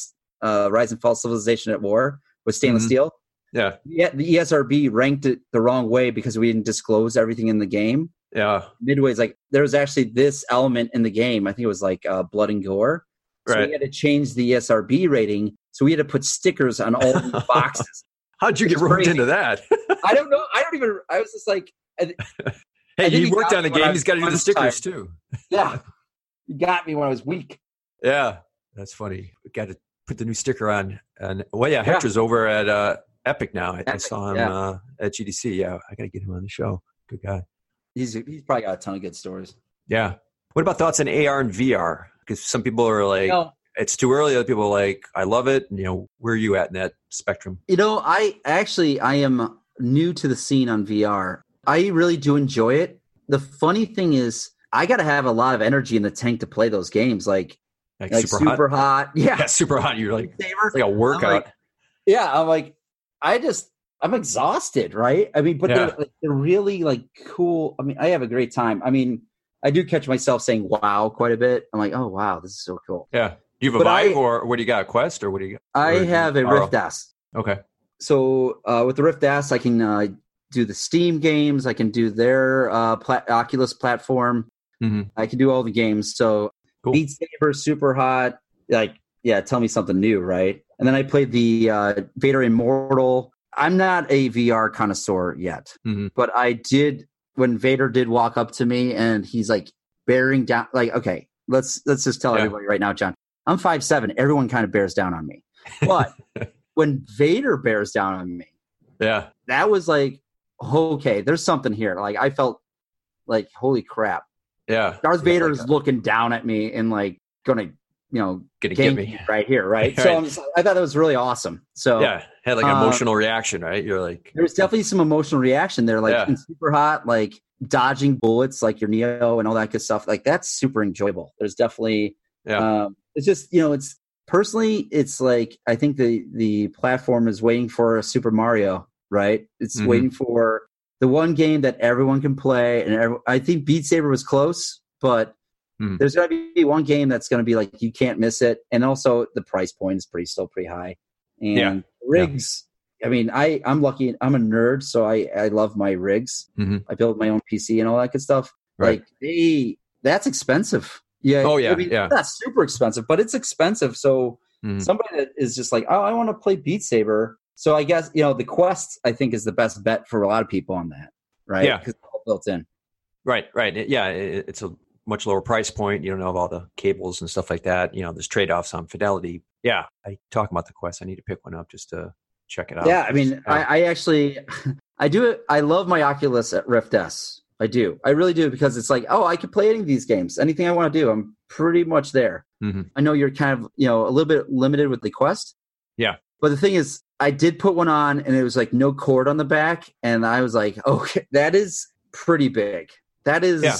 uh, Rise and Fall Civilization at War with stainless Mhm. steel. Yeah, Yeah, the ESRB ranked it the wrong way because we didn't disclose everything in the game. Yeah, Midway's like, there was actually this element in the game. I think it was like uh, blood and gore. So right. we had to change the ESRB rating. So we had to put stickers on all the boxes. How'd you get roped crazy. into that? I don't know. I don't even. I was just like, I- I hey, he he worked on the I game. He's got to do the stickers too. yeah, you got me when I was weak. Yeah, that's funny. We got to put the new sticker on. And well, yeah, Yeah. Hector's over at uh, Epic now. I, I saw him yeah. uh, at GDC. Yeah, I got to get him on the show. Good guy. He's he's probably got a ton of good stories. Yeah. What about thoughts on AR and VR? Because some people are like, You know, it's too early. Other people are like, I love it. And, you know, where are you at in that spectrum? you know, I actually I am new to the scene on VR. I really do enjoy it. The funny thing is, I got to have a lot of energy in the tank to play those games. Like Like, like super, super, hot? hot. Yeah, Yeah, super hot. You're like, like a workout. like, yeah, I'm like, I just, I'm exhausted, right? I mean, but Yeah. they're, like, they're really like cool. I mean, I have a great time. I mean, I do catch myself saying "wow" quite a bit. I'm like, "Oh wow, this is so cool." Yeah. Do you have a But I- or what do you got? A Quest or what do you got? I have a? Rift S. Okay. So uh, with the Rift S, I can uh, do the Steam games. I can do their uh, plat- Oculus platform. Mhm. I can do all the games. So Cool. Beat Saber, super hot. Like, yeah, tell me something new, right? And then I played the uh, Vader Immortal. I'm not a VR connoisseur yet, Mhm. but I did when Vader did walk up to me and he's like bearing down. Like, okay, let's let's just tell Yeah. everybody right now, John. I'm five seven. Everyone kind of bears down on me, but when Vader bears down on me, Yeah. that was like, okay, there's something here. Like I felt like, holy crap, Yeah. Darth Yeah, Vader like is looking down at me and like gonna, you know, Gonna get me. right here, right? So Right. I'm just, I thought that was really awesome. So Yeah. Had like an Uh, emotional reaction, right? You're like, there was definitely some emotional reaction there, like Yeah. in super hot, like dodging bullets, like your Neo and all that good stuff. Like that's super enjoyable. There's definitely, Yeah. um, it's just you know, it's personally, it's like I think the the platform is waiting for a Super Mario, right? It's Mhm. waiting for the one game that everyone can play, and every, I think Beat Saber was close, but. Mhm. There's going to be one game that's going to be like you can't miss it, and also the price point is pretty still pretty high. And Yeah. rigs, I mean, I I'm lucky. I'm a nerd, so I I love my rigs. Mhm. I build my own PC and all that good stuff. Right. Like they, that's expensive. Yeah. Oh, yeah, I mean, yeah. it's Not super expensive, but it's expensive. So Mhm. somebody that is just like, oh, I want to play Beat Saber. So I guess you know the Quest. I think is the best bet for a lot of people on that. Right. Yeah. Because it's all built in. Right, right. Yeah, it, it's a much lower price point. You don't have all the cables and stuff like that. You know, there's trade offs on fidelity. Yeah, I talk about the Quest. I need to pick one up just to check it out. Yeah, I mean. I, I actually, I do it. I love my Oculus at Rift S. I do. I really do because it's like, oh, I can play any of these games. Anything I want to do, I'm pretty much there. Mhm. I know you're kind of, you know, a little bit limited with the Quest. Yeah. But the thing is, I did put one on and it was like no cord on the back. And I was like, okay, that is pretty big. That is, Yeah.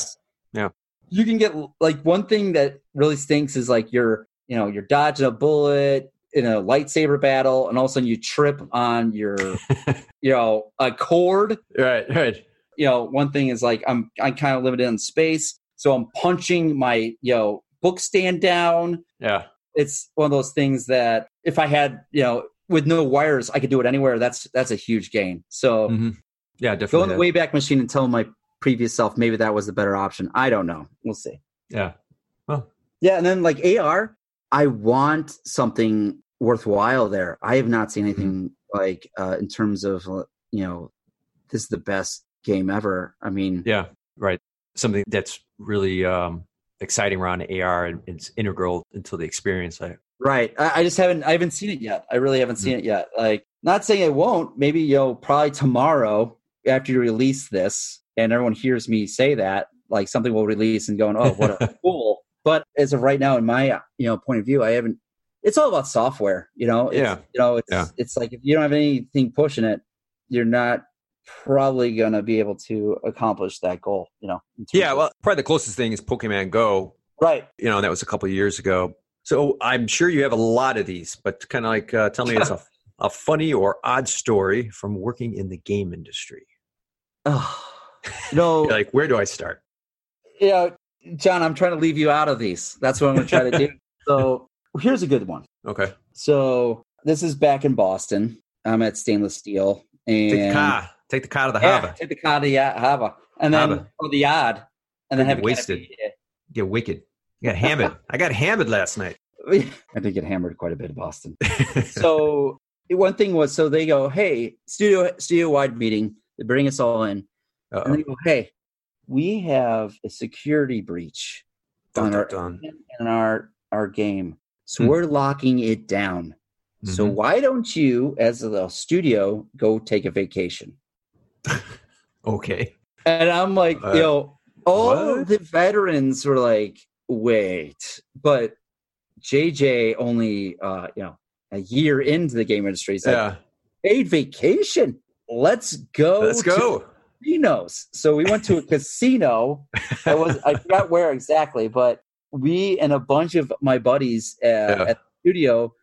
Yeah. You can get like one thing that really stinks is like you're, you know, you're dodging a bullet in a lightsaber battle and all of a sudden you trip on your, you know, a cord. right, right. You know, one thing is like I'm, I'm kind of limited in space. So I'm punching my, you know, book stand down Yeah, it's one of those things that if I had, you know, with no wires, I could do it anywhere. That's that's a huge gain. So Mhm. yeah, go in definitely. the Wayback Machine and tell my previous self maybe that was the better option. I don't know. We'll see. yeah, Well. Yeah, and then like AR, I want something worthwhile there. I have not seen anything like uh, in terms of uh, you know, this is the best game ever. I mean, yeah. Right. Something that's really um, exciting around AR and it's integral into the experience. I, Right. I, I just haven't I haven't seen it yet. I really haven't seen it yet. Like not saying it won't. Maybe you know, probably tomorrow after you release this and everyone hears me say that, like something will release and going, Oh, what a fool. But as of right now, in my you know point of view, I haven't it's all about software, you know. It's, Yeah. You know, it's Yeah. it's like if you don't have anything pushing it, you're not probably gonna be able to accomplish that goal, you know. yeah, well, probably the closest thing is Pokemon Go. right. You know, and that was a couple of years ago. So I'm sure you have a lot of these, but kind of like uh, tell me it's a, a funny or odd story from working in the game industry. Oh, you know, You're like, where do I start? you know, John, I'm trying to leave you out of these. That's what I'm going to try to do. So here's a good one. Okay. So this is back in Boston. I'm at Stainless Steel, and Take the car. Take the car to the yeah, harbor. take the car to ya- uh, harbor, and then Harbor. or the yard, and then Could have get a wasted. Get wicked. You got hammered. I got hammered last night. I did get hammered quite a bit in Boston. so one thing was, so they go, "Hey, studio studio wide meeting." They bring us all in, and Uh-oh. they go, "Hey, we have a security breach Dun, on dun, our dun. in our our game, so Hmm. we're locking it down. So Mhm. why don't you, as the studio, go take a vacation?" Okay. And I'm like, Uh, you know, all what? the veterans were like, "Wait," but JJ only, uh, you know, a year into the game industry, said, Yeah. paid vacation. Let's go. Let's go. Casinos. So we went to a casino. I was I forgot where exactly, but we and a bunch of my buddies uh, at the studio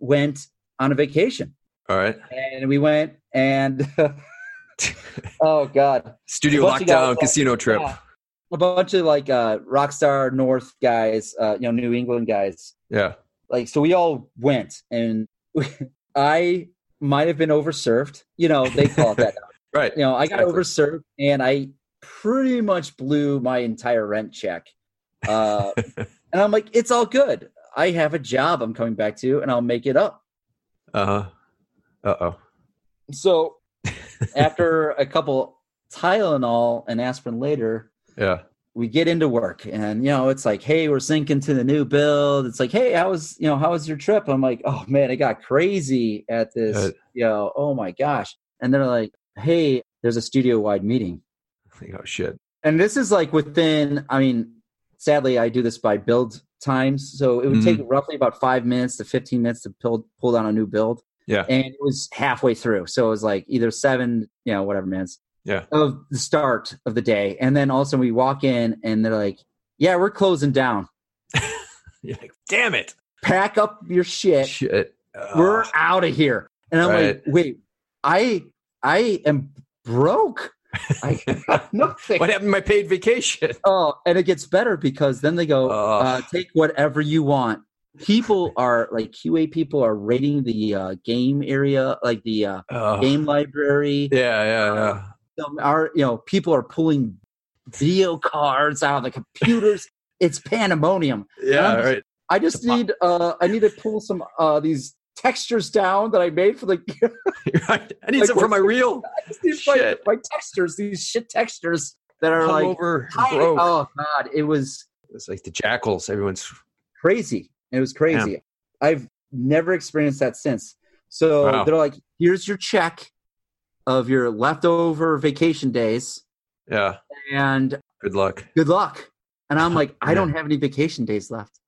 went on a vacation, All right. and we went and oh god, Studio Bunch of guys lockdown like- casino trip. Yeah. a bunch of like uh Rockstar North guys, uh, you know, New England guys. Yeah. Like so we all went and I might have been overserved. You know, they call it that. Right. You know, I got overserved and I pretty much blew my entire rent check. Uh and I'm like, it's all good. I have a job I'm coming back to and I'll make it up. Uh huh. Uh oh. So after a couple Tylenol and aspirin later, Yeah. we get into work and you know it's like hey we're syncing to the new build it's like hey how was you know how was your trip i'm like oh man it got crazy at this Good. you know oh my gosh and they're like hey there's a studio wide meeting Oh shit. and this is like within i mean sadly i do this by build times so it would Mhm. take roughly about five minutes to 15 minutes to pull, pull down a new build Yeah. and it was halfway through so it was like either seven you know whatever minutes Yeah. of the start of the day and then also we walk in and they're like yeah we're closing down You're like, damn it. pack up your shit Shit. we're out of here and i'm Right. like wait i i am broke. I got nothing. What happened to my paid vacation? oh and it gets better because then they go uh, take whatever you want. People are like qa people are rating the uh, game area like the uh, game library. Yeah, yeah, yeah. um, are you know people are pulling video cards out of the computers. It's pandemonium. Yeah, right. i just need uh i need to pull some uh these textures down that i made for the Right. I need Like, some for my reel. Just my, Shit. my textures these shit textures that are Come like over, oh god it was It's like the jackals. Everyone's crazy it was crazy i've never experienced that since so Wow. they're like here's your check of your leftover vacation days yeah. and Good luck. good luck. And I'm like, I don't have any vacation days left.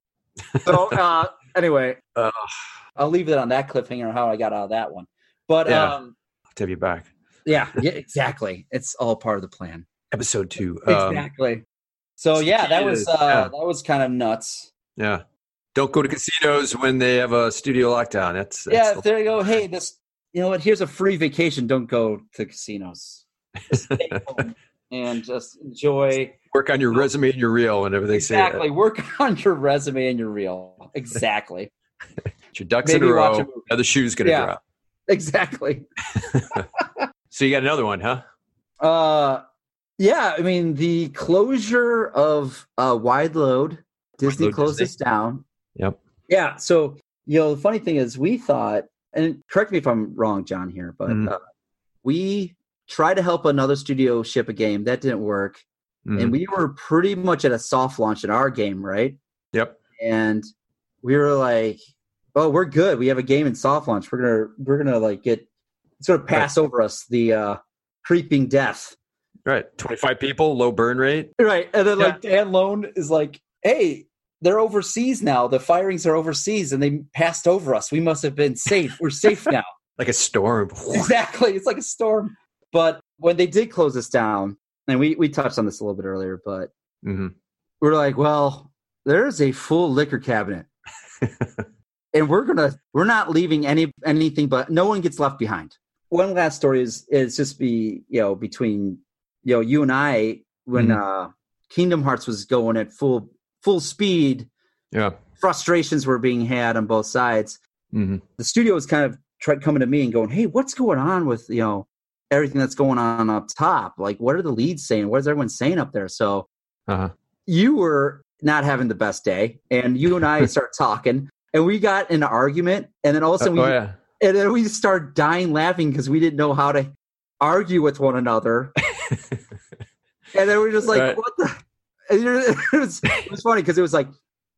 So uh, anyway, Uh, I'll leave it on that cliffhanger how I got out of that one. But Yeah. um, I'll have you back. yeah, yeah, exactly. It's all part of the plan. Episode two. Um, exactly. So yeah, that was uh, Yeah. that was kind of nuts. Yeah. Don't go to casinos when they have a studio lockdown. That's, that's yeah, there you go. Hey, this you know what? Here's a free vacation. Don't go to casinos. Just stay home and just enjoy. work on your resume and your reel and everything. Exactly. Work on your resume and your reel. Exactly. Your ducks Maybe in a watch a Now the shoe's going to Yeah. drop. exactly. So you got another one, huh? Uh, yeah. I mean, the closure of uh, Wideload, Disney Load closed Disney. us down. Yep. Yeah. So you know, the funny thing is, we thought, and correct me if I'm wrong, John, here, but Mhm. uh, we tried to help another studio ship a game that didn't work, Mhm. and we were pretty much at a soft launch in our game, right? Yep. And we were like, "Oh, we're good. We have a game in soft launch. We're gonna we're gonna like get sort of pass over us the uh, creeping death." Right. 25 people, low burn rate. Right. And then Yeah. like Dan Lone is like, hey, they're overseas now. The firings are overseas and they passed over us. We must have been safe. We're safe now. Like a storm. exactly. It's like a storm. But when they did close us down, and we, we touched on this a little bit earlier, but hmm we're like, well, there's a full liquor cabinet. and we're gonna we're not leaving any anything but no one gets left behind. One last story is is just be, you know, between you know, you and I when uh Kingdom Hearts was going at full full speed, Yeah. frustrations were being had on both sides. hmm The studio was kind of tried coming to me and going, "Hey, what's going on with you know everything that's going on up top? Like, what are the leads saying? What is everyone saying up there?" So Uh-huh. you were not having the best day, and you and I start talking, and we got in an argument, and then all of a sudden, oh, we, yeah. and then we start dying laughing because we didn't know how to argue with one another, and then we're just like, Right. "What the?" It was, it was funny because it was like,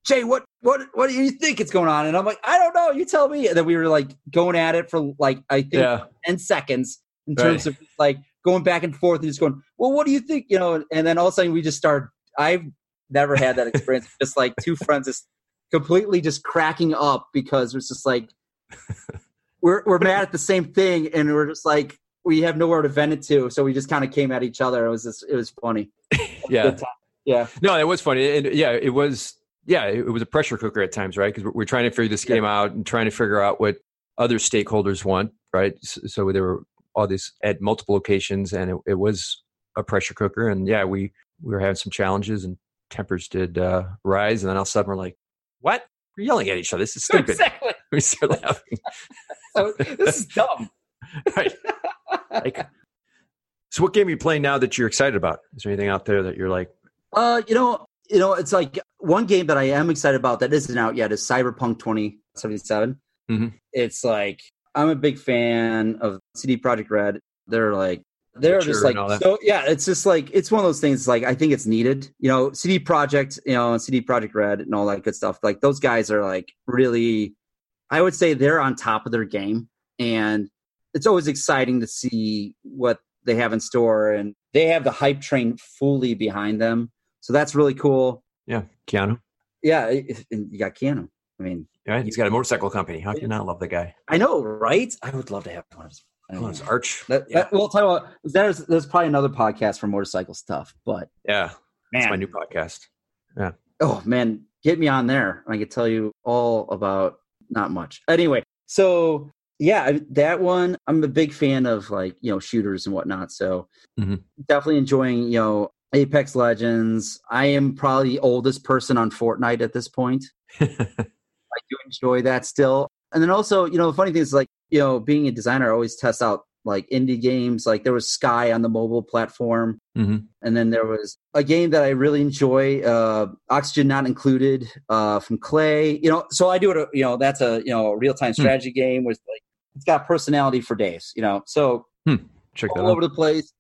"Jay, what, what, what do you think is going on?" And I'm like, "I don't know. You tell me." And then we were like going at it for like I think Yeah. 10 seconds in terms of like going back and forth and just going, well, what do you think? You know, and then all of a sudden we just start. I've never had that experience. just like two friends just completely just cracking up because it's just like we're we're mad at the same thing and we're just like we have nowhere to vent it to, so we just kind of came at each other. It was just it was funny. Yeah. Yeah. No, it was funny. And yeah, it was. Yeah, it, was a pressure cooker at times, right? Because we're, trying to figure this game out and trying to figure out what other stakeholders want, right? So, so there were all these at multiple locations, and it, it was a pressure cooker. And yeah, we we were having some challenges and tempers did uh, rise, and then all of a sudden we're like, "What? We're yelling at each other. This is stupid." exactly. we start laughing. So, this is dumb. right. Like, so, what game are you playing now that you're excited about? Is there anything out there that you're like, Uh, you know, you know, it's like one game that I am excited about that isn't out yet is Cyberpunk 2077. Mhm. It's like I'm a big fan of CD Projekt Red. They're like they're just like and all that. so yeah, it's just like it's one of those things like I think it's needed. You know, CD Projekt you know, and CD Projekt Red and all that good stuff. Like those guys are like really I would say they're on top of their game and it's always exciting to see what they have in store and they have the hype train fully behind them. So that's really cool. yeah, Keanu? Yeah, you got Keanu. I mean, Right? He's got a motorcycle company. How can you not love the guy? I know, right? I would love to have one. of those. I Oh, mean, it's Arch. that, yeah. that, we'll tell you what. There's there's probably another podcast for motorcycle stuff, but yeah, that's man, my new podcast. Yeah. Oh man, get me on there. I can tell you all about not much. Anyway, so yeah, that one I'm a big fan of like you know shooters and whatnot. So Mhm. definitely enjoying you know Apex Legends. I am probably the oldest person on Fortnite at this point. I do enjoy that still. And then also, you know, the funny thing is like, you know, being a designer, I always test out like indie games. Like there was Sky on the mobile platform. Mhm. And then there was a game that I really enjoy, uh, Oxygen Not Included, uh, from Klei. You know, so I do it, you know, that's a, you know, real time strategy game with like, it's got personality for days, you know, so Check that all out. over the place.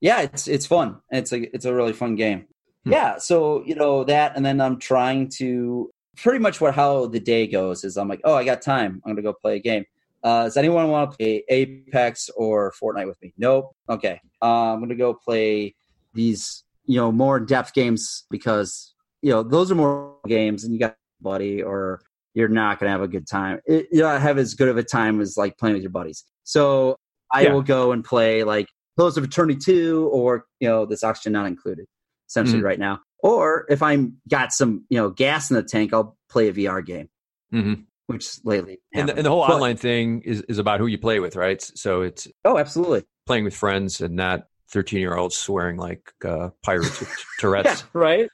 Yeah, it's it's fun. It's a it's a really fun game. Hmm. Yeah, so you know that, and then I'm trying to pretty much what how the day goes is I'm like, oh, I got time. I'm gonna go play a game. Uh, does anyone want to play Apex or Fortnite with me? Nope. Okay, uh, I'm gonna go play these you know more in depth games because you know those are more games, and you got buddy or you're not gonna have a good time. It, you don't have as good of a time as like playing with your buddies. So I Yeah. will go and play like Pillars of Eternity 2 or, you know, this oxygen not included, essentially Mhm. right now. Or if I'm got some, you know, gas in the tank, I'll play a VR game, Mhm. which lately. And, the, and the whole But- online thing is, is about who you play with, right? So it's Oh, absolutely. playing with friends and not 13 year olds swearing like uh, pirates with Tourette's. Yeah, right?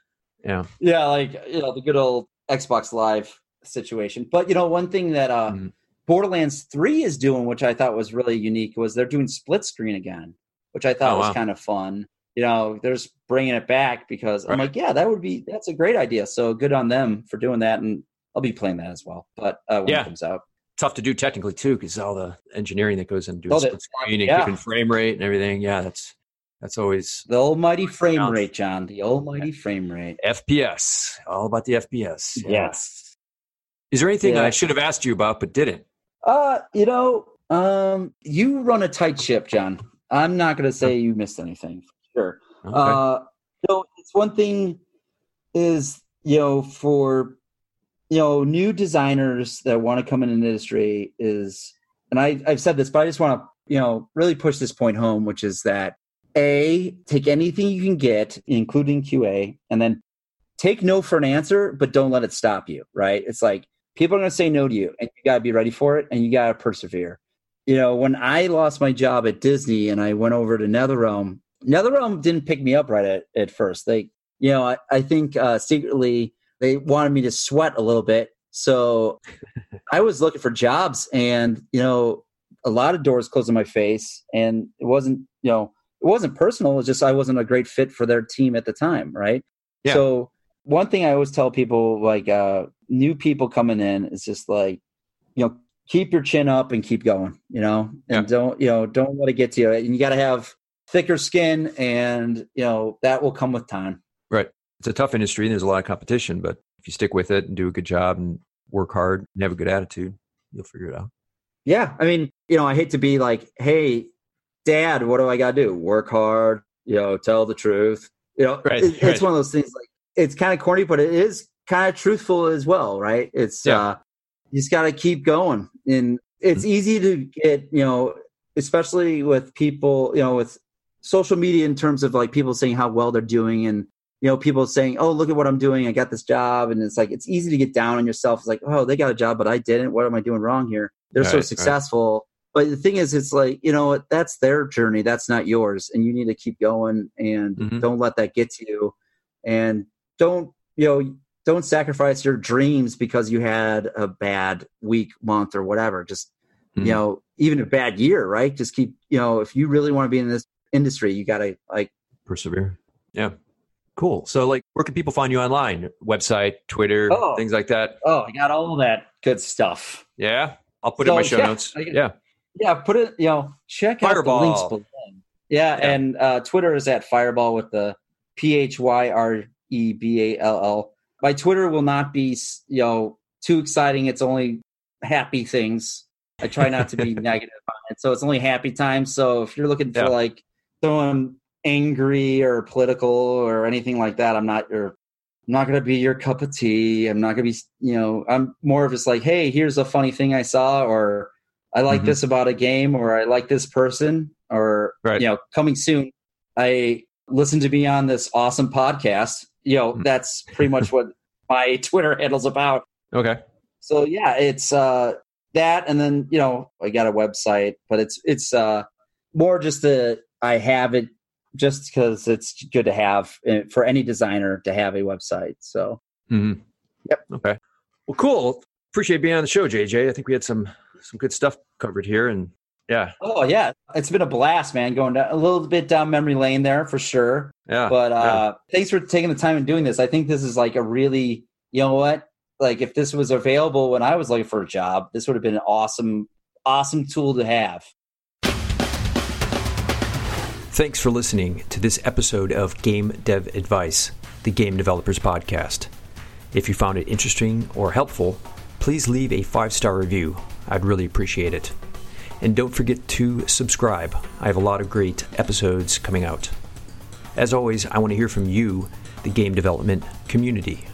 Yeah. Yeah, like, you know, the good old Xbox Live situation. But, you know, one thing that uh, Mhm. Borderlands 3 is doing, which I thought was really unique, was they're doing split screen again, which I thought Oh, was wow. kind of fun. You know, they're just bringing it back because I'm like, yeah, that would be, that's a great idea. So good on them for doing that. And I'll be playing that as well. But uh, when Yeah. it comes out. Tough to do technically too, because all the engineering that goes into doing Oh, split screen and yeah. keeping frame rate and everything. Yeah, that's that's always The almighty frame rate, John. The almighty frame rate. FPS. All about the FPS. Yeah. Yes. Is there anything Yeah. I should have asked you about but didn't? Uh, you know, um, you run a tight ship, John. I'm not going to say you missed anything. Sure. Okay. Uh, you know, it's one thing is you know for you know new designers that want to come in an industry is, and I I've said this, but I just want to you know really push this point home, which is that a take anything you can get, including QA, and then take no for an answer, but don't let it stop you. Right? It's like people are going to say no to you, and you got to be ready for it, and you got to persevere. You know, when I lost my job at Disney and I went over to NetherRealm, NetherRealm didn't pick me up right at, at first. They, you know, I, I think uh, secretly they wanted me to sweat a little bit. So I was looking for jobs and, you know, a lot of doors closed in my face and it wasn't, you know, it wasn't personal. It was just I wasn't a great fit for their team at the time. Right. Yeah. So one thing I always tell people, like uh, new people coming in, is just like, you know, keep your chin up and keep going, you know, and don't, you know, don't let it get to you. And you got to have thicker skin and, you know, that will come with time. Right. It's a tough industry and there's a lot of competition, but if you stick with it and do a good job and work hard and have a good attitude, you'll figure it out. Yeah. I mean, you know, I hate to be like, hey, dad, what do I got to do? Work hard, you know, tell the truth. You know, Right, it- it's one of those things like, it's kind of corny, but it is kind of truthful as well, right? It's, Yeah. uh, you just got to keep going. And it's easy to get, you know, especially with people, you know, with social media in terms of like people saying how well they're doing and, you know, people saying, oh, look at what I'm doing. I got this job. And it's like, it's easy to get down on yourself. It's like, oh, they got a job, but I didn't. What am I doing wrong here? They're so Right, right. successful. but the thing is, it's like you know that's their journey. That's not yours, and you need to keep going and Mhm. don't let that get to you, and don't you know don't sacrifice your dreams because you had a bad week, month, or whatever. Just Mhm. you know, even a bad year, right? Just keep you know if you really want to be in this industry, you got to like persevere. Yeah. Cool. So, like, where can people find you online? Website, Twitter, Oh. things like that. oh, I got all that good stuff. Yeah. I'll put it in my show yeah, notes. I Yeah. Yeah, put it. You know, check out the links below. Yeah, Yeah. and uh, Twitter is at Phyreball with the P H Y R E B A L L. My Twitter will not be you know too exciting. It's only happy things. I try not to be negative on it, so it's only happy times. So if you're looking for Yeah. like someone angry or political or anything like that, I'm not your. I'm not gonna be your cup of tea. I'm not gonna be, you know. I'm more of just like, hey, here's a funny thing I saw, or I like Mhm. this about a game, or I like this person, or Right. you know, coming soon. I listened to me on this awesome podcast. You know, Mhm. that's pretty much what my Twitter handle's about. Okay. So yeah, it's uh that, and then you know, I got a website, but it's it's uh more just the I have it just because it's good to have uh, for any designer to have a website. So hmm Yep. Okay. Well, cool. Appreciate being on the show, JJ. I think we had some some good stuff covered here, and yeah, oh yeah, it's been a blast, man. Going down, a little bit down memory lane there for sure. yeah. but yeah. uh thanks for taking the time and doing this i think this is like a really you know what like if this was available when i was looking for a job this would have been an awesome awesome tool to have Thanks for listening to this episode of Game Dev Advice, the Game Developers Podcast. If you found it interesting or helpful, please leave a five star review. I'd really appreciate it. And don't forget to subscribe. I have a lot of great episodes coming out. As always, I want to hear from you, the game development community.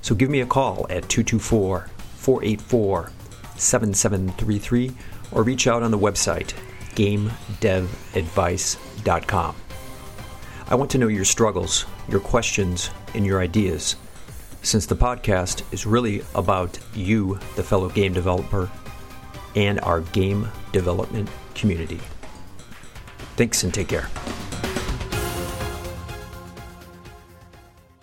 So give me a call at 224 484 7733 or reach out on the website gamedevadvice.com. I want to know your struggles, your questions, and your ideas, since the podcast is really about you, the fellow game developer, and our game development community. Thanks and take care.